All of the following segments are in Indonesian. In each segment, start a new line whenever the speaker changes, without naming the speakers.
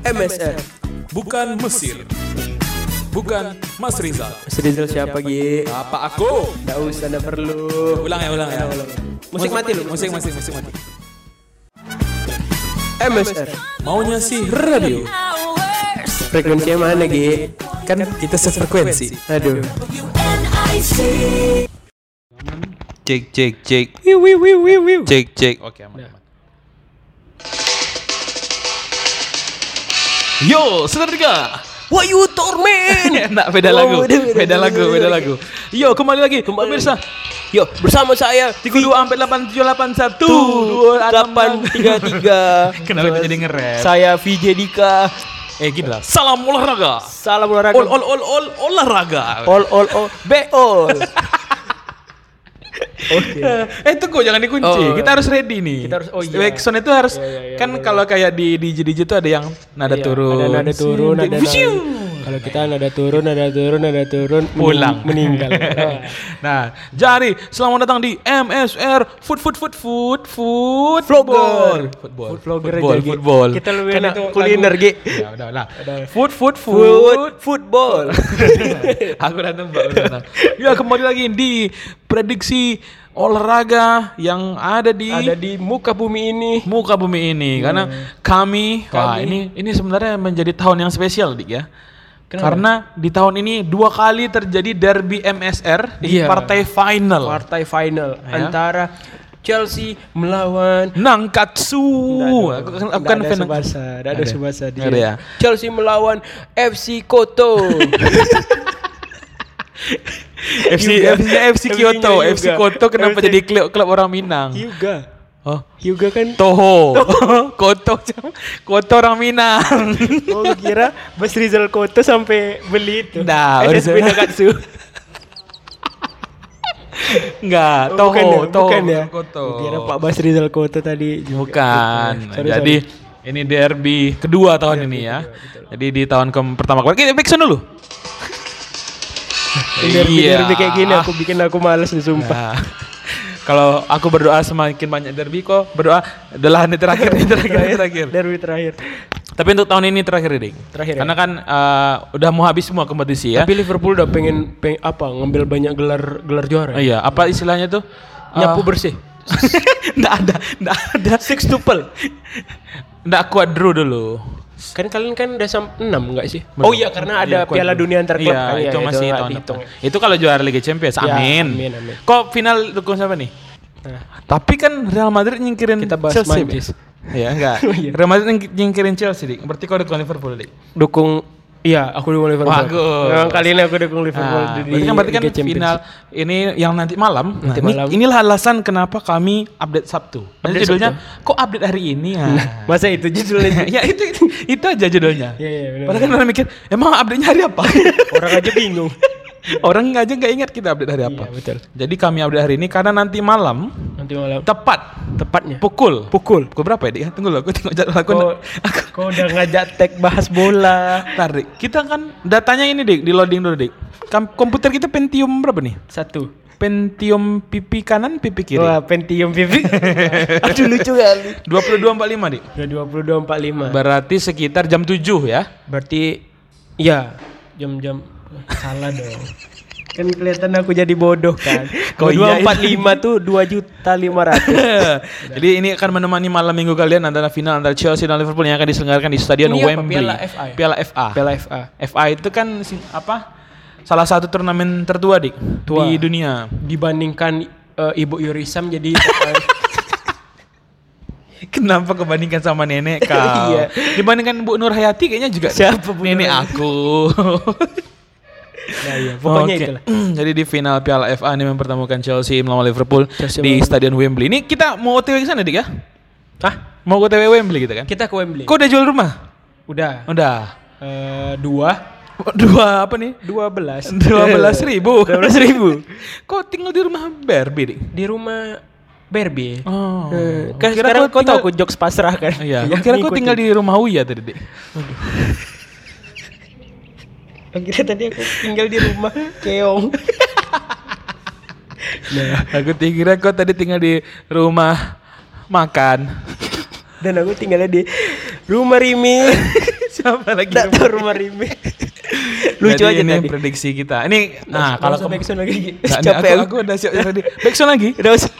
MSR.
Bukan Mesir. Bukan Mas Rizal.
Mas Rizal siapa Gi?
Apa aku?
Nggak usah, nggak perlu.
Ulang ya, ulang ya.
Musik mati lu.
Musik, musik, musik mati.
MSR.
Maunya sih radio.
Frekuensinya mana Gi?
Kan kita sefrekuensi.
Aduh.
Cek cek cek.
Wiu wiu wiu wiu wiu.
Cek cek.
Oke, aman.
Yo, setertiga.
Wah you torment.
Enak beda
Oh,
lagu.
beda, beda,
Beda lagu,
beda,
beda
beda.
lagu. Yo, kembali lagi.
Kembali
Pemirsa.
Yo bersama saya
32 sampai 8781
delapan tiga tiga.
Kenapa itu jadi ngerem?
Saya VJ Dika.
Eh gini lah. Salam olahraga.
Salam olahraga.
Ol ol ol ol olahraga.
all all all be all. Oke.
eh tunggu jangan dikunci.
Oh.
Kita harus ready nih.
Kita harus- oh iya.
Backsound itu harus
Iya, iya, iya,
kan
iya,
kalau kayak di di DJ itu ada yang nada
Iya,
turun.
Ada nada turun, ada nada.
Fusiu.
Kalau kita nada turun, nada turun, nada turun,
Pulang.
meninggal.
nah, jadi selamat datang di MSR Food Food Food Food Food
Vlogger.
Football.
Food vlogger
football,
aja,
football.
Kita lebih enak
itu
kuliner,
lagu-
Gi.
Ya udah lah. Food Food Food.
Food, football.
Aku udah nembak, udah. Ya kembali lagi di prediksi olahraga yang ada di
ada di muka bumi ini.
muka bumi ini karena kami, wah
Kami.
ini ini sebenarnya menjadi tahun yang spesial dik ya
Kenapa?
karena di tahun ini dua kali terjadi derby MSR di
Iya.
partai final
Partai final
Ya.
antara Chelsea melawan
Nankatsu aku kan aku kan
ada
fan
Subasa, ada
Ada.
Subasa di
Nggak ada ya?
Chelsea melawan FC Koto.
FC
Hyuga.
FC FC Kyoto FC. Kyoto kenapa
FC
jadi klub klub orang Minang
Hyuga.
oh
Hyuga kan
Toho Koto Koto orang Minang
Oh kira Bas Rizal Koto sampai beli itu.
Nah,
NSB
udah-
Nakatsu.
enggak
Oh,
Toho
bukan ya,
Toho
bukan ya.
Koto
Kira Pak Bas Rizal Koto tadi. juga.
Bukan.
Sorry,
Jadi
sorry.
ini derby kedua tahun ini ya. Jadi di tahun ke pertama kemarin kita backsound dulu.
Ini derby,
Iya.
derby kayak gini aku bikin aku males nih sumpah.
Nah, kalau aku berdoa semakin banyak derby kok berdoa adalah ini terakhir ini terakhir ini terakhir.
derby terakhir.
Tapi untuk tahun ini terakhir Dik.
Terakhir ya?
Karena kan eh, udah mau habis semua kompetisi ya.
Tapi Liverpool udah pengen, pengen apa ngambil banyak gelar gelar juara.
Oh, iya, apa istilahnya tuh?
Nyapu
Eh,
bersih.
Nggak ada, nggak ada.
Sextuple.
Nggak quadru dulu.
Kan kalian kan udah sam 6 enggak sih? Oh iya karena ada
Iya,
Piala. Dunia antar klub
Iya,
kan
itu
ya,
masih
nggak
tahun depan. Itu kalau juara Liga Champions.
Ya,
Amin.
amin, amin.
Kok final dukung siapa nih?
Nah,
Tapi kan Real Madrid nyingkirin
Kita bahas
Chelsea. Iya, enggak.
Oh, iya.
Real Madrid nying- nyingkirin Chelsea, Dik. Berarti kau dukung Liverpool, Dik.
dukung Iya, aku dukung Liverpool.
Bagus.
Memang kali ini aku dukung Liverpool
Nah,
di
berarti kan berarti kan
Liga
final ini yang nanti malam. Nah,
Nanti
ini-
malam.
inilah alasan kenapa kami update Sabtu.
Update
judulnya kok update hari ini ya.
Masa itu judulnya?
ya itu, itu itu aja judulnya.
Iya, iya, benar.
Padahal kan orang mikir, emang update-nya hari apa?
Orang aja bingung.
orang aja nggak ingat kita update hari apa.
Iya, betul.
Jadi kami update hari ini karena nanti malam
Nanti malam
tepat
tepatnya.
pukul
Pukul.
pukul berapa ya? Dik? Tunggu loh, aku tengok jadwal aku.
Kau, kau udah ngajak tag bahas bola.
Ntar, Dik. Kita kan datanya ini dik, di loading dulu dik. Kam- komputer kita Pentium berapa nih?
Satu.
Pentium pipi kanan, pipi kiri.
Wah, Pentium Vivi. Aduh lucu kali.
2245 dik.
Udah 22.45.
Berarti sekitar jam 7 ya.
Berarti iya jam-jam salah dong. Kan kelihatan aku jadi bodoh kan. Kalau
iya,
245 tuh 2 juta 500.
Jadi ini akan menemani malam minggu kalian antara final antara Chelsea dan Liverpool yang akan diselenggarakan di Stadion
Ini?
Wembley.
Piala FA ya?
Piala FA.
Piala FA.
FA itu kan apa? Salah satu turnamen tertua dik
Tua.
di dunia.
Dibandingkan eh, Ibu Yurisam jadi
Kenapa kebandingkan sama nenek kau?
Iya.
Dibandingkan Bu Nur Hayati kayaknya juga
Siapa Bu
nenek aku.
Nah, iya, pokoknya
Oke.
itulah.
Jadi di final Piala FA ini mempertemukan Chelsea melawan Liverpool
Chelsea
di Stadion Wembley. Ini kita mau OTW ke sana dik ya?
Hah?
Mau OTW Wembley gitu kan?
Kita ke Wembley.
Kok udah jual rumah?
Udah.
Udah.
Eh, dua
Dua apa nih?
dua belas
Dua belas ribu.
dua belas ribu
Kok tinggal di rumah Barbie dik?
di rumah Barbie
Oh.
Eh,
Gua
kan sekarang
kau
tahu aku jokes pasrah kan
Iya. Kira kau tinggal di rumah Uya tadi dik.
Akhirnya tadi aku tinggal di rumah keong
Nah, aku kira kau tadi tinggal di rumah makan.
dan aku tinggalnya di rumah Rimi
Siapa lagi?
Nggak tahu rumah Rime. Lucu
Jadi
aja
ini
tadi.
prediksi kita. Ini nah kalau
kalau
kem-
backsound lagi.
Nggak,
Capek
aku, aku udah siap tadi. Backsound lagi?
Udah usah.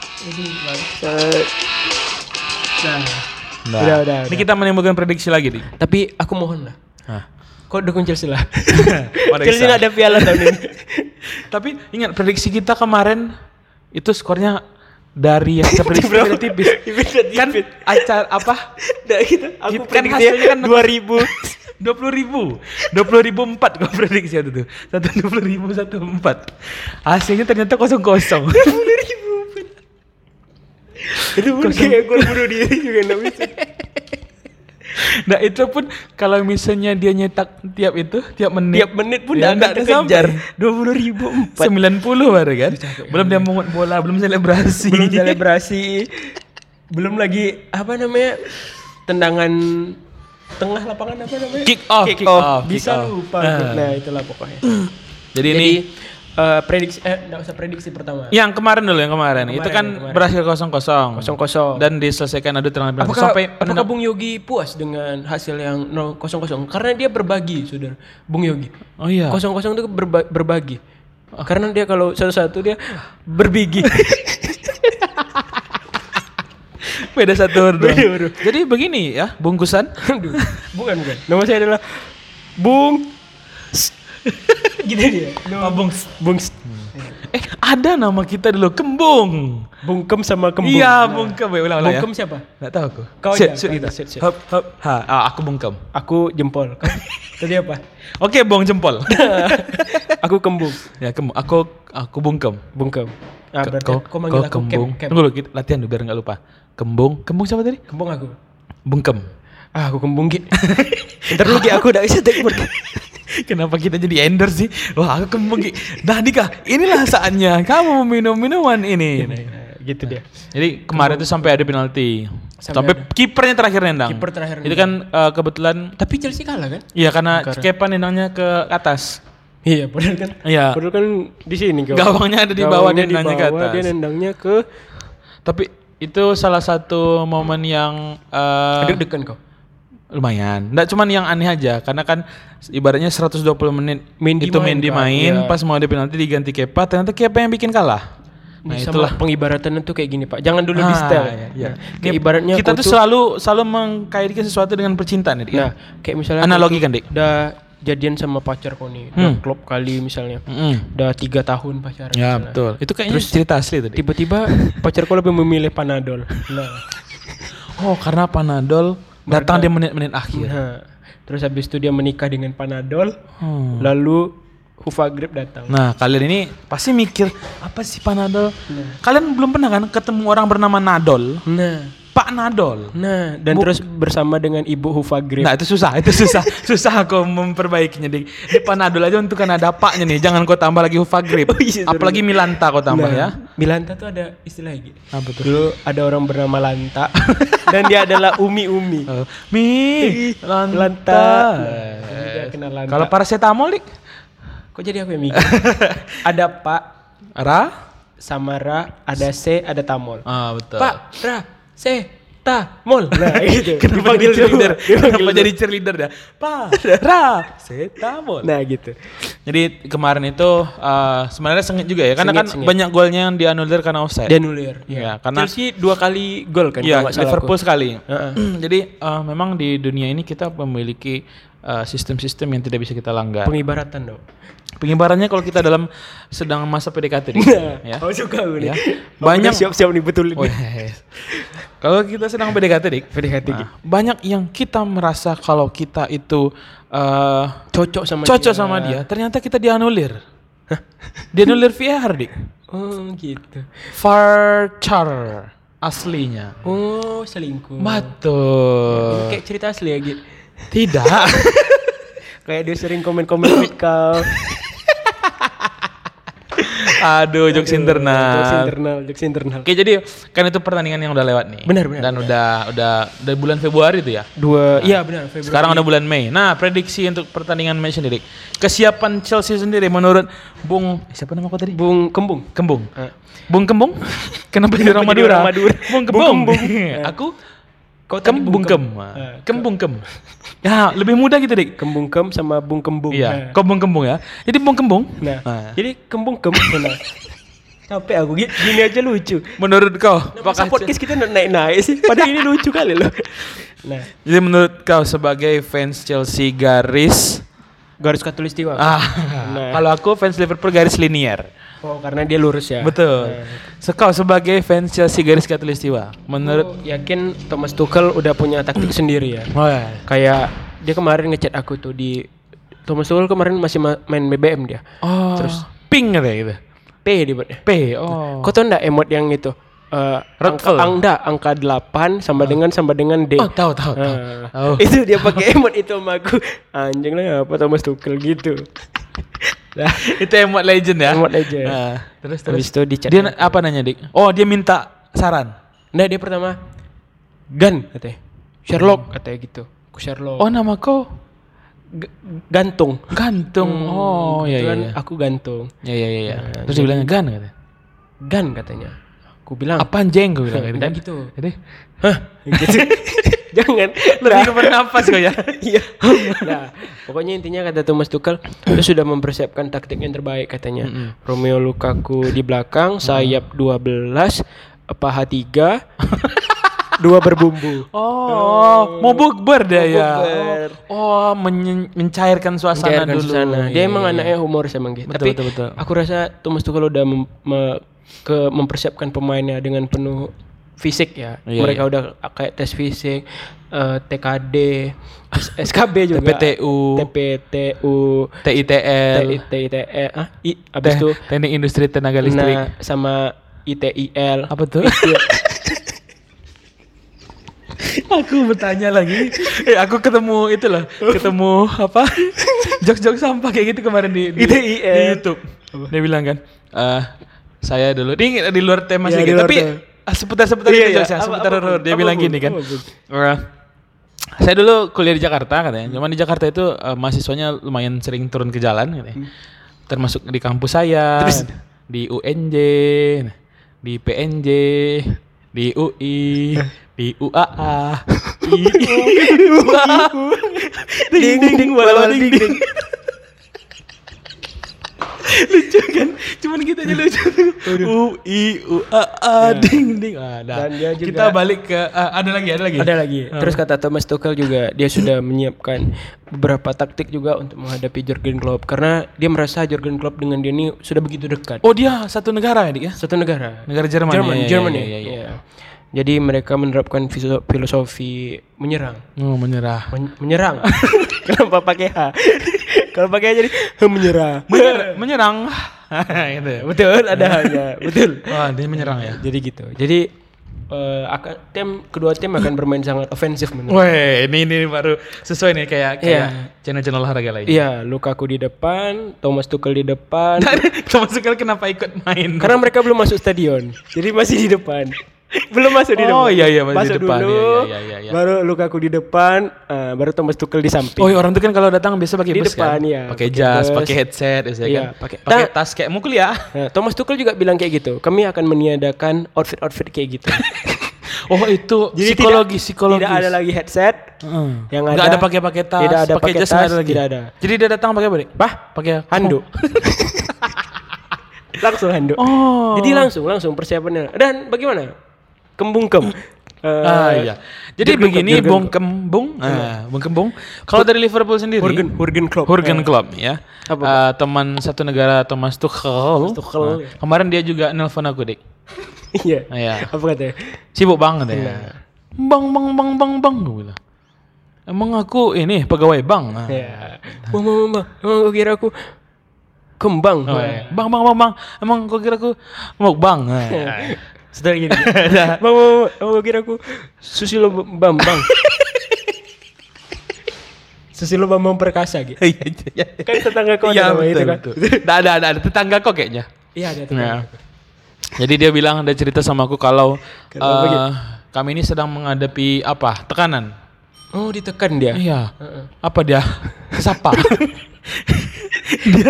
Nah,
Nah,
Udah, udah,
Ini
udah.
kita menimbulkan prediksi lagi, Dik.
tapi aku mohon lah. Kok dukung Chelsea lah? Chelsea ada piala tahun ini.
Tapi ingat prediksi kita kemarin itu skornya dari yang kita prediksi beda tipis. Kan acara apa?
Nah, gitu. Aku
kan hasilnya kan
2000.
dua puluh ribu, dua puluh ribu empat kau prediksi waktu itu, satu dua puluh ribu satu empat, hasilnya ternyata kosong kosong.
Itu pun kayak gol bunuh diri juga nggak bisa.
Nah itu pun kalau misalnya dia nyetak tiap itu tiap menit,
Tiap menit pun
dia
nggak terkejar. Dua puluh ribu empat.
sembilan puluh baru kan, belum dia mungut bola, belum selebrasi,
Belum selebrasi. Belum lagi apa namanya tendangan tengah lapangan apa namanya?
Kick off,
Kick
kick
off.
off,
Bisa
kick off.
lupa.
Ah.
Nah itulah pokoknya.
Jadi,
Jadi
ini
eh, prediksi eh nggak usah prediksi pertama.
yang kemarin dulu yang kemarin, itu
Kemarin,
kan
yang kemarin.
berakhir kosong kosong,
Kosong kosong.
dan diselesaikan adu tendangan penalti
Apakah,
sampai
apakah Bung Yogi puas dengan hasil yang 0 kosong kosong? Karena dia berbagi, saudara. Bung Yogi.
oh iya,
Kosong kosong itu berba- berbagi. Karena dia kalau satu-satu dia berbigi.
beda satu huruf. Jadi begini ya bungkusan.
Bukan bukan. Nama saya adalah Bung. gitu dia. Nama
Oh, Bung.
Bung.
Eh ada nama kita dulu Kembung.
Bungkem sama Kembung.
Iya Bungkem. Ya, ulang ulang ya.
Bungkem siapa?
Nggak tahu aku.
Kau
sit
kau
kita.
sit.
Hop, hop. Ha, ah, aku Bungkem.
Aku jempol. Kau tadi apa?
Oke, Bung jempol.
aku Kembung.
ya, kembung. Aku aku Bungkem.
Bungkem. Ah, berarti
kau,
kau manggil aku
kembung.
Kem. Kem.
Tunggu dulu, kita latihan dulu biar nggak lupa. Kembung. Kembung siapa tadi?
Kembung aku.
Bungkem.
Ah, aku Kembung Gi. Ntar dulu aku udah bisa take.
Kenapa kita jadi ender sih? Wah, aku kembung. Ki. Nah, Dika, inilah saatnya kamu meminum minuman ini.
Nah, gitu dia.
Jadi kemarin itu sampai ada penalti.
Sampai
Sampai, kipernya terakhir nendang.
Kiper terakhir
Itu kan eh, kebetulan
Tapi Chelsea kalah kan?
Iya karena Kepa nendangnya ke atas.
Iya, padahal kan.
Iya.
Padahal kan di sini.
Gawangnya ada di bawah, dia nendangnya ke atas.
Dia nendangnya ke
Tapi itu salah satu momen yang eh,
deg-degan kau.
Lumayan. Nggak cuman yang aneh aja karena kan ibaratnya 120 menit
Mendy
itu
main
Mendy
kan,
main
iya.
pas mau ada penalti diganti Kepa ternyata Kepa yang bikin kalah. Nah,
Ini
itulah.
pengibaratan itu kayak gini, Pak. Jangan dulu di
Ah,
setel.
iya, iya.
Nah, kayak ibaratnya
kita tuh selalu selalu mengkaitkan sesuatu dengan percintaan ya, Dik, ya.
Nah, kayak misalnya
Analogi kan, Dik?
Udah jadian sama pacar kau nih, udah klop kali misalnya.
Mm-mm.
Udah tiga tahun pacaran.
Ya
misalnya.
betul. Itu kayaknya cerita asli tadi.
Tiba-tiba pacar kau lebih memilih Panadol. Nah,
Oh karena Panadol datang di menit-menit akhir.
nah, terus habis itu dia menikah dengan Panadol,
Hmm.
lalu Hufagrip datang.
Nah kalian ini pasti mikir apa sih Panadol? Kalian belum pernah kan ketemu orang bernama Nadol?
Nah,
Pak Nadol.
nah dan terus bersama dengan Ibu Hufagrip.
Nah itu susah, itu susah, susah aku memperbaikinya dik. Ini Panadol aja untuk kan ada paknya nih, jangan kau tambah lagi Hufagrip.
Oh iya.
Apalagi Milanta kau tambah
Nah,
ya.
Milanta tuh ada istilah gitu.
Apa tuh?
Dulu ada orang bernama Lanta dan dia adalah Umi Umi.
Eh, Mi, Lanta.
Lanta. Lanta.
Kalau paracetamol dik,
Kok jadi aku yang mikir? ada Pak,
Ra?
sama Ra, ada C, ada Tamol.
Ah betul.
Pak, Ra, C, Ta, Mol. Nah, gitu.
Kenapa jadi
Dipanggil
cheerleader? Kenapa jadi cheerleader dah? Pa, ra, setamol.
Nah, gitu.
Jadi kemarin itu eh, sebenarnya sengit juga ya, karena
Sengit,
kan
sengit.
banyak golnya yang dianulir karena offside.
Denulir.
Iya, karena
Chelsea dua kali gol kan?
Iya,
salah
Liverpool
aku.
sekali.
Heeh.
Jadi eh, memang di dunia ini kita memiliki eh, sistem-sistem yang tidak bisa kita langgar.
Pengibaratan dong.
Pengibarannya kalau kita dalam sedang masa PDKT nih, ya.
Oh suka gue
Ya.
nih.
Banyak-
Banyak siap-siap nih betul
Oh,
ini.
yes. Kalau kita sedang PDKT, Dik.
PDKT,
nah, banyak yang kita merasa kalau kita itu eh,
Cocok sama
cocok
dia.
sama dia, ternyata kita dianulir. dianulir VR, Dik.
Oh gitu.
Varchar aslinya.
Oh selingkuh.
Betul.
kayak cerita asli ya gitu.
Tidak.
Kayak dia sering komen-komen kau.
Aduh, jokes
Jokes
internal.
internal, jokes internal.
Oke, jadi kan itu pertandingan yang udah lewat nih.
Benar, benar,
Dan udah udah udah bulan Februari itu ya.
Dua, iya benar. Februari.
Sekarang udah bulan Mei. Nah, prediksi untuk pertandingan Mei sendiri. Kesiapan Chelsea sendiri menurut Bung eh, siapa nama kau tadi?
Bung Kembung.
Kembung.
Eh.
Bung Kembung? Kenapa jadi Madura?
Madura?
Bung
Bung
Kembung.
Kembung.
Aku
Kau tadi
Kembung kem.
bungkem. Ah,
Kembung kem. Ya, lebih mudah gitu, Dik.
Kembung kem sama bung kembung.
Iya, kembung kembung ya. Jadi bung kembung.
Nah,
Ah.
jadi kembung kem. Nah. Sampai aku gi- gini aja lucu.
Menurut kau,
Masa podcast kita naik-naik sih? Padahal ini lucu kali loh. Nah,
Jadi menurut kau sebagai fans Chelsea garis
garis katulistiwa.
ah,
Nah.
kalau aku fans Liverpool garis linier.
Oh, karena dia lurus ya.
Betul. So, kau sebagai fans Chelsea garis katulistiwa, menurut
Aku yakin Thomas Tuchel udah punya taktik sendiri ya.
Oh, ya.
Kayak dia kemarin ngechat aku tuh di Thomas Tuchel kemarin masih ma- main BBM dia.
Oh,
Terus-
pink katanya gitu.
P di.
P. Oh.
Kau tau enggak emot yang itu? Eh angka, angda, angka 8 sama dengan sama dengan D.
Oh, tahu tahu tahu.
Ah,
Tahu.
Itu dia pakai emot itu sama aku. Anjing lah apa Thomas Tuchel gitu.
Itu emot legend ya.
Emot legend.
Nah, terus terus.
habis itu dicat.
Dia apa nanya, Dik? Oh, dia minta saran.
Nah, dia pertama Gan katanya. Sherlock katanya gitu. Aku Sherlock.
Oh, nama kau
G- gantung.
gantung. oh, iya iya. Iya.
Aku gantung.
Ya ya ya. ya.
Nah,
Terus dia bilang gan katanya.
Gan katanya. Aku bilang.
Apaan jeng gue bilang kan?
gitu.
Jadi
Hah? Gitu. Jangan.
lebih
Nah.
ke bernafas kau ya.
Iya. nah, pokoknya intinya kata Thomas Tuchel, dia sudah mempersiapkan taktik yang terbaik katanya. Romeo Lukaku di belakang, sayap 12, paha 3, dua berbumbu.
Oh, mau bukber dia
Mau
ya. Oh, oh menye- mencairkan suasana
Mencairkan
dulu.
suasana. Dia
Iya,
emang
iya,
anaknya humoris emang gitu.
Betul,
Tapi
betul, betul.
aku rasa Thomas Tuchel udah mem- me- ke mempersiapkan pemainnya dengan penuh fisik ya.
Iya,
Mereka udah kayak tes fisik, eh, TKD, SKB juga,
TPTU,
TPTU,
TITL,
TITE, ah, I, abis itu
Teknik Industri Tenaga Listrik.
nah, sama ITIL.
Apa tuh? aku bertanya lagi. Eh, aku ketemu itu loh, ketemu apa? Jok-jok sampah kayak gitu kemarin di di, di YouTube. Dia bilang kan, eh saya dulu ini di luar tema
Ya,
sih, tapi
tema.
Ah, seputar-seputar
Iya,
itu
iya.
jokesnya,
Apa-
seputar
apa-.
Dia
apa,
bilang
Bung?
gini kan.
Apa,
eh, saya dulu kuliah di Jakarta katanya. Cuman di Jakarta itu eh, mahasiswanya lumayan sering turun ke jalan katanya. Termasuk di kampus saya, di UNJ, di PNJ, di UI, di UAA, di UAA.
Ding ding ding ding ding.
Lucu kan? Cuman kita aja lucu. UI, UAA, ding ding. Ah, dah.
Dan dia juga-
Kita balik ke ah, ada lagi, ada lagi.
Ada lagi. Terus kata Thomas Tuchel juga dia sudah menyiapkan beberapa taktik juga untuk menghadapi Jurgen Klopp karena dia merasa Jurgen Klopp dengan dia ini sudah begitu dekat.
Oh, dia satu negara ya, Dik ya?
Satu negara.
Negara Jerman.
Jerman,
ya, ya,
Jerman
ya,
ya.
ya, ya.
Jadi mereka menerapkan filosofi menyerang.
Oh, menyerah.
Men- menyerang. Kenapa pakai H? Kalau pakai jadi "He, menyerah.
Menyer- menyerang. gitu.
Betul, ada hanya. Betul.
Wah, dia menyerang ya.
Jadi gitu. Jadi eh, akan tim kedua tim akan bermain sangat ofensif menurut.
Weh, ini ini baru sesuai nih kayak
Iya.
kayak channel-channel olahraga lain.
Iya, Lukaku di depan, Thomas Tuchel di depan.
Thomas Tuchel kenapa ikut main?
Karena mereka belum masuk stadion. Jadi masih di depan. belum masuk di depan.
Oh, iya, iya, masih di
masuk
depan.
Dulu,
Iya, iya, iya, iya.
Baru Lukaku di depan, eh, baru Thomas Tuchel di samping.
Oh, iya, orang tuh kan kalau datang biasa pakai
Di
bus
depan,
kan?
iya.
Pakai jas, pakai headset, biasanya
Iya,
kan?
pakai-
pakai
Nah-
tas kayak mau kuliah.
Nah, Thomas Tuchel juga bilang kayak gitu. Kami akan meniadakan outfit-outfit kayak gitu.
Oh, itu
Jadi
psikologi,
tidak,
psikologis.
Tidak ada lagi headset.
Heeh.
Yang ada-
ada pakai pakai tas,
tidak ada
pakai jas ada lagi.
tidak ada.
Jadi dia datang pakai apa, Dik?
Bah,
Pakai
handuk. langsung handuk.
Oh.
Jadi langsung langsung persiapannya. Dan bagaimana? Kembung kem. Eh,
ah iya. Jadi
Jurgen
begini
Klopp, Jurgen
Bung. Kembung, ah, Bung Kembung. Kalau dari Liverpool sendiri,
Jurgen Jurgen Klopp.
Jurgen
Eh,
Klopp ya.
Apa,
Eh, teman satu negara Thomas Tuchel.
Tuchel.
Nah, kemarin dia juga nelpon aku, Dik.
Iya.
Ah, Iya.
Apa katanya?
Sibuk banget ya.
Iya.
Bang, bang, bang, bang, bang, gue bilang. Emang aku ini pegawai bank. Ah.
Ya. Bang, bang, bang, bang. Emang kau kira aku kembang?
Oh, iya. Bang, bang, bang, bang. Emang kau kira aku mau bang?
Sudah gini. bang, bang, bang, emang kau kira aku Susilo Bambang. Susilo Bambang Perkasa gitu.
Iya, iya, iya.
Kan tetangga kau
Iya,
nama
betul,
itu kan?
betul. Nggak ada, ada, ada tetangga kok kayaknya.
Iya ada
Nah,
tetangga.
jadi dia bilang ada cerita sama aku kalau
gitu?
kami ini sedang menghadapi apa? Tekanan.
Oh ditekan dia.
Iya.
Heeh.
Apa dia? Siapa?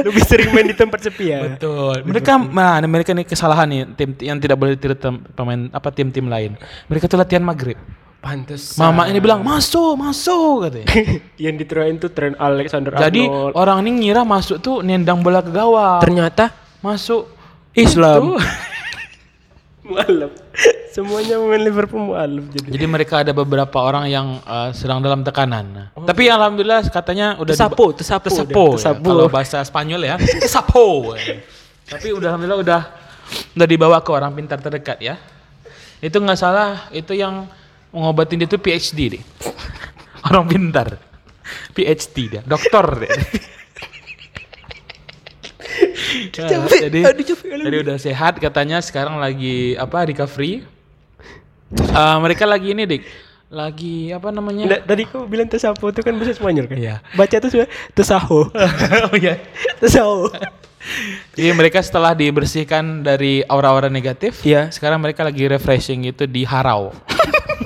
Lebih sering main di tempat sepi ya.
Betul. Mereka, nah, mereka ini kesalahan nih tim yang tidak boleh ditiru pemain apa tim-tim lain. Mereka tuh latihan maghrib.
Pantes.
Mama ini bilang masuk, masuk katanya.
yang diterain tuh tren Alexander
Jadi
Arnold.
orang ini ngira masuk tuh nendang bola ke gawang.
ternyata
masuk
Islam. Mualaf. Semuanya pemain Liverpool mualaf jadi.
Jadi mereka ada beberapa orang yang uh, sedang dalam tekanan. Tapi alhamdulillah katanya udah
Tersapu, tersapu
tersapu, ya. Kalau bahasa Spanyol ya, tersapu. Tapi udah alhamdulillah udah udah dibawa ke orang pintar terdekat ya. Itu nggak salah, itu yang mengobatin dia tuh PhD deh. orang pintar. PhD dia, dokter dia. Ya, jadi,
aduh, capek
jadi udah sehat katanya sekarang lagi apa recovery. Eh, mereka lagi ini dik, lagi apa namanya?
Nggak, tadi kau bilang tersapu itu kan bahasa Spanyol kan?
Iya.
Baca tuh sebenarnya tersaho.
oh iya.
tersaho.
Jadi mereka setelah dibersihkan dari aura-aura negatif,
Iya.
sekarang mereka lagi refreshing itu di Harau.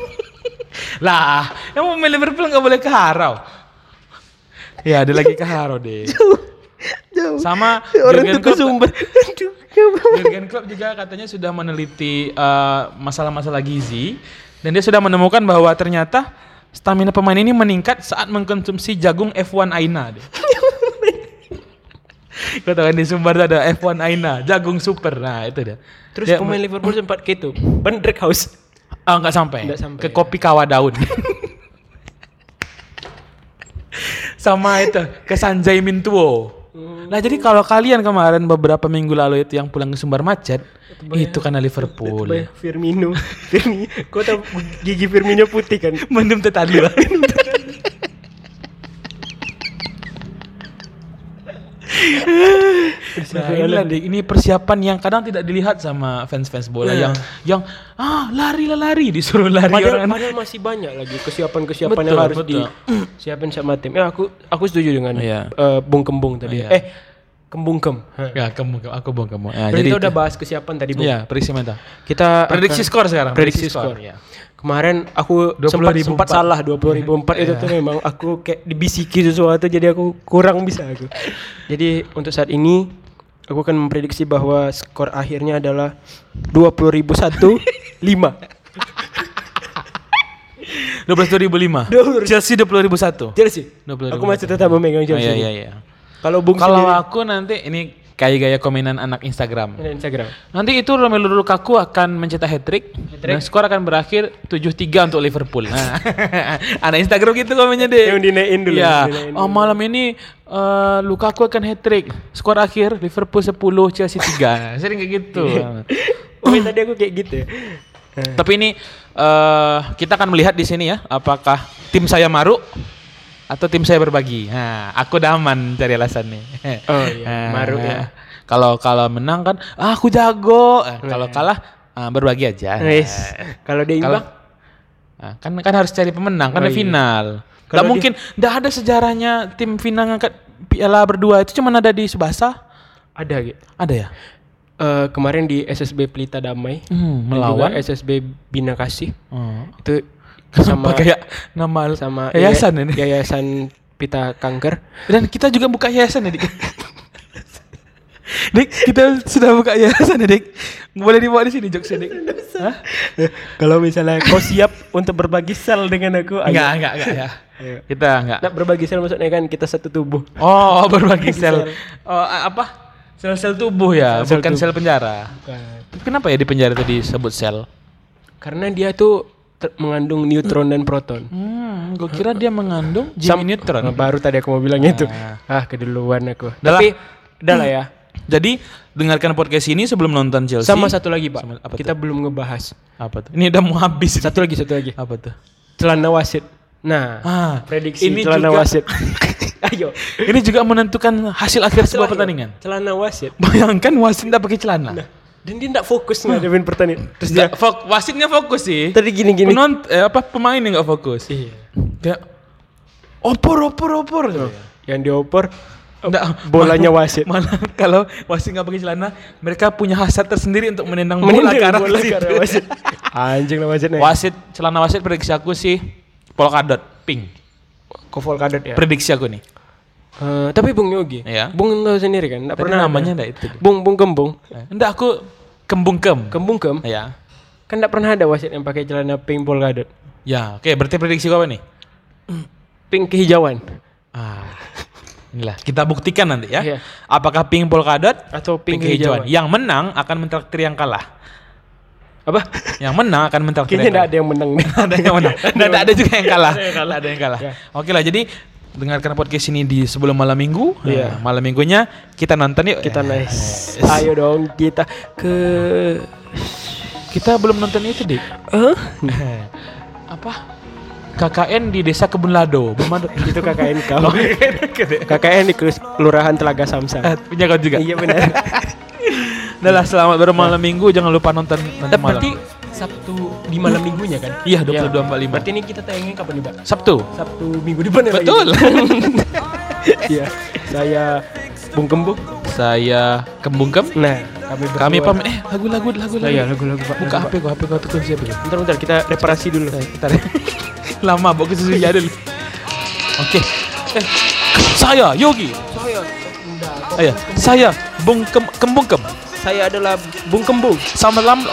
lah, yang mau main Liverpool nggak boleh ke Harau. Ya, dia lagi ke Harau deh.
Jauh.
Sama
Orang
Jurgen Klopp-
sumber. Aduh.
Jurgen Klopp juga katanya sudah meneliti eh, masalah-masalah gizi dan dia sudah menemukan bahwa ternyata stamina pemain ini meningkat saat mengkonsumsi jagung F1 Aina. Kau tahu kan di Sumbar ada F1 Aina, jagung super. Nah, itu dia.
Terus
Dia-
pemain Liverpool sempat gitu. Ban House.
Oh, enggak sampai.
Nggak sampai.
Ke kopi kawa daun. Sama itu, ke Sanjay Mintuo. Nah, jadi kalau kalian kemarin beberapa minggu lalu itu yang pulang ke Sumbar macet, itu karena Liverpool.
Bayang Firmino. Firmino. Kau tahu gigi Firmino putih kan?
Mendem tetali lah. Nah, inilah, ini persiapan yang kadang tidak dilihat sama fans-fans bola
Iya.
yang yang ah lari lah lari disuruh lari
Padahal,
orang.
padahal masih banyak lagi kesiapan-kesiapan yang harus
betul.
disiapin sama tim. Ya aku aku setuju dengan
Iya.
eh, Bung Kembung tadi.
Iya.
Eh, Kembung Kem. Ha.
Ya, kamu- aku bong kamu. Ya, jadi
kita udah bahas kesiapan tadi, Bung.
Iya, prediksi mental.
Kita
Prediksi
akan-
skor sekarang.
Prediksi skor.
ya.
Kemarin aku
20.004.
sempat sempat salah 20.004 itu tuh memang aku kayak dibisiki sesuatu jadi aku kurang bisa aku. Jadi untuk saat ini aku akan memprediksi bahwa skor akhirnya adalah 20.001 5.
12.005.
20.000.
Chelsea 20.001.
Chelsea.
20.000.
Aku masih tetap memegang
Oh,
Chelsea.
iya iya iya.
Kalau Bung
Kalau aku nanti ini kayak gaya komenan anak Instagram.
Instagram.
Nanti itu Romelu Lukaku akan mencetak hat-trick dan skor akan berakhir 7-3 untuk Liverpool. Nah, anak Instagram gitu komennya deh.
Yang dinaikin dulu, dinaikin
Oh, malam ini eh, Lukaku akan hat-trick. Skor akhir Liverpool 10, Chelsea 3. Sering kayak gitu.
Oh, tadi aku kayak gitu. ya.
Tapi ini eh kita akan melihat di sini ya, apakah tim saya maruk atau tim saya berbagi. Nah, aku udah aman cari alasan nih.
Oh, iya,
Nah,
maruk ya.
Kalau kalau menang kan, ah, aku jago. Eh, kalau kalah ah, berbagi aja.
Wes. Kalau dia imbang,
Nah, kan kan harus cari pemenang kan
Oh, iya.
final.
Kalau
Gak
dia-
mungkin, nggak ada sejarahnya tim final ngangkat piala berdua itu cuma ada di Subasa.
ada gitu.
Ada ya?
Eh, kemarin di SSB Pelita Damai
Hmm,
dan juga
melawan.
SSB Bina Kasih
Oh.
itu
Sama kayak nama
sama
yayasan
yaya-
ini.
yayasan Pita Kanker
Dan kita juga buka yayasan ya, Dik. Dik, kita sudah buka yayasan ya, Dik. Boleh dibawa di sini jokesnya, Dik.
Kalau misalnya kau siap untuk berbagi sel dengan aku.
Enggak, enggak, enggak ya.
Ayo.
Kita enggak.
Nah, berbagi sel maksudnya kan kita satu tubuh
Oh, berbagi sel.
Sel.
Oh, apa? Sel-sel tubuh ya,
Sel-sel
bukan
tubuh.
sel penjara. Tapi Kenapa ya di penjara itu disebut sel?
karena dia tuh mengandung neutron dan proton
Hmm, gue kira dia mengandung Jimmy Neutron.
Nah, baru tadi aku mau bilang itu ah keduluan aku
Udah lah.
tapi udah lah ya
Jadi dengarkan podcast ini sebelum nonton Chelsea.
sama satu lagi pak
Sama- apa
kita belum ngebahas
apa tuh? Ini udah mau habis.
satu lagi satu lagi
Apa tuh?
celana wasit nah
Ah,
prediksi
ini
celana
juga-
wasit. Ayo.
Ini juga menentukan hasil akhir sebuah pertandingan.
celana wasit.
Bayangkan wasit tidak pakai celana.
nah dan dia tidak fokus ngadepin pertandingan. Terus dia
fok- wasitnya fokus sih.
tadi gini gini
Penont eh, apa pemain yang nggak fokus.
iya.
Dia opor opor opor.
yang dioper
Nggak,
bolanya wasit.
Malah kalau wasit nggak pakai celana, mereka punya hasrat tersendiri untuk menendang bola ke arah
wasit. Anjing lah wasitnya.
Wasit celana wasit prediksi aku sih polkadot pink.
kofol kadet ya
Prediksi aku nih.
Eh, tapi Bung Yogi
Iya.
Bung tahu sendiri kan nggak
Tadi
pernah
namanya
ada.
nggak itu.
Bung Bung Kembung
Enggak aku kembung kem.
Kembung Kem
Ya.
kan nggak pernah ada wasit yang pakai celana pink polkadot
Ya, oke. Berarti prediksi gua apa nih?
Pink kehijauan
Ah, inilah kita buktikan nanti ya.
Iya.
Apakah pink polkadot
atau pink,
pink hijauan?
kehijauan.
Yang menang akan mentraktir yang kalah.
Apa?
Yang menang akan mentraktir
Kayaknya
kalah.
ada yang menang nih.
ada yang menang. Dan ada juga yang kalah.
Ada yang kalah.
Ada yang kalah.
Ya.
Oke lah, jadi dengarkan podcast ini di sebelum malam minggu.
Iya.
Nah, malam minggunya kita nonton yuk.
Kita
Eh,
nice. Ayo dong kita ke
Kita belum nonton itu, Dik.
Hah?
Apa? KKN di Desa Kebun Lado.
Itu KKN kau. KKN di Kelurahan Telaga Samsang.
Eh, punya kau juga.
iya benar.
Udah lah, selamat baru malam minggu. Jangan lupa nonton nanti
Eh,
malam.
berarti Sabtu di malam minggunya kan?
Iya,
Ya.
22.45.
Berarti ini kita tayangin kapan nih, Pak?
Sabtu.
Sabtu minggu depan ya?
Betul.
Iya. Saya Bung Kembung.
Saya Kembung Kem.
Nah, kami berdua.
Kami pamit. Eh, lagu-lagu, lagu-lagu.
Oh, iya, lagu-lagu, Pak.
Buka
Lagu,
HP gua, HP gua tuh gua.
Pak. Bentar, bentar, kita reparasi dulu.
Bentar. Lama bawa ke susu jadul. Oke. Eh, saya Yogi.
Saya
Ayo, saya Bung Kem, Kembung Kem.
Saya adalah Bung Kembung.
Sama lam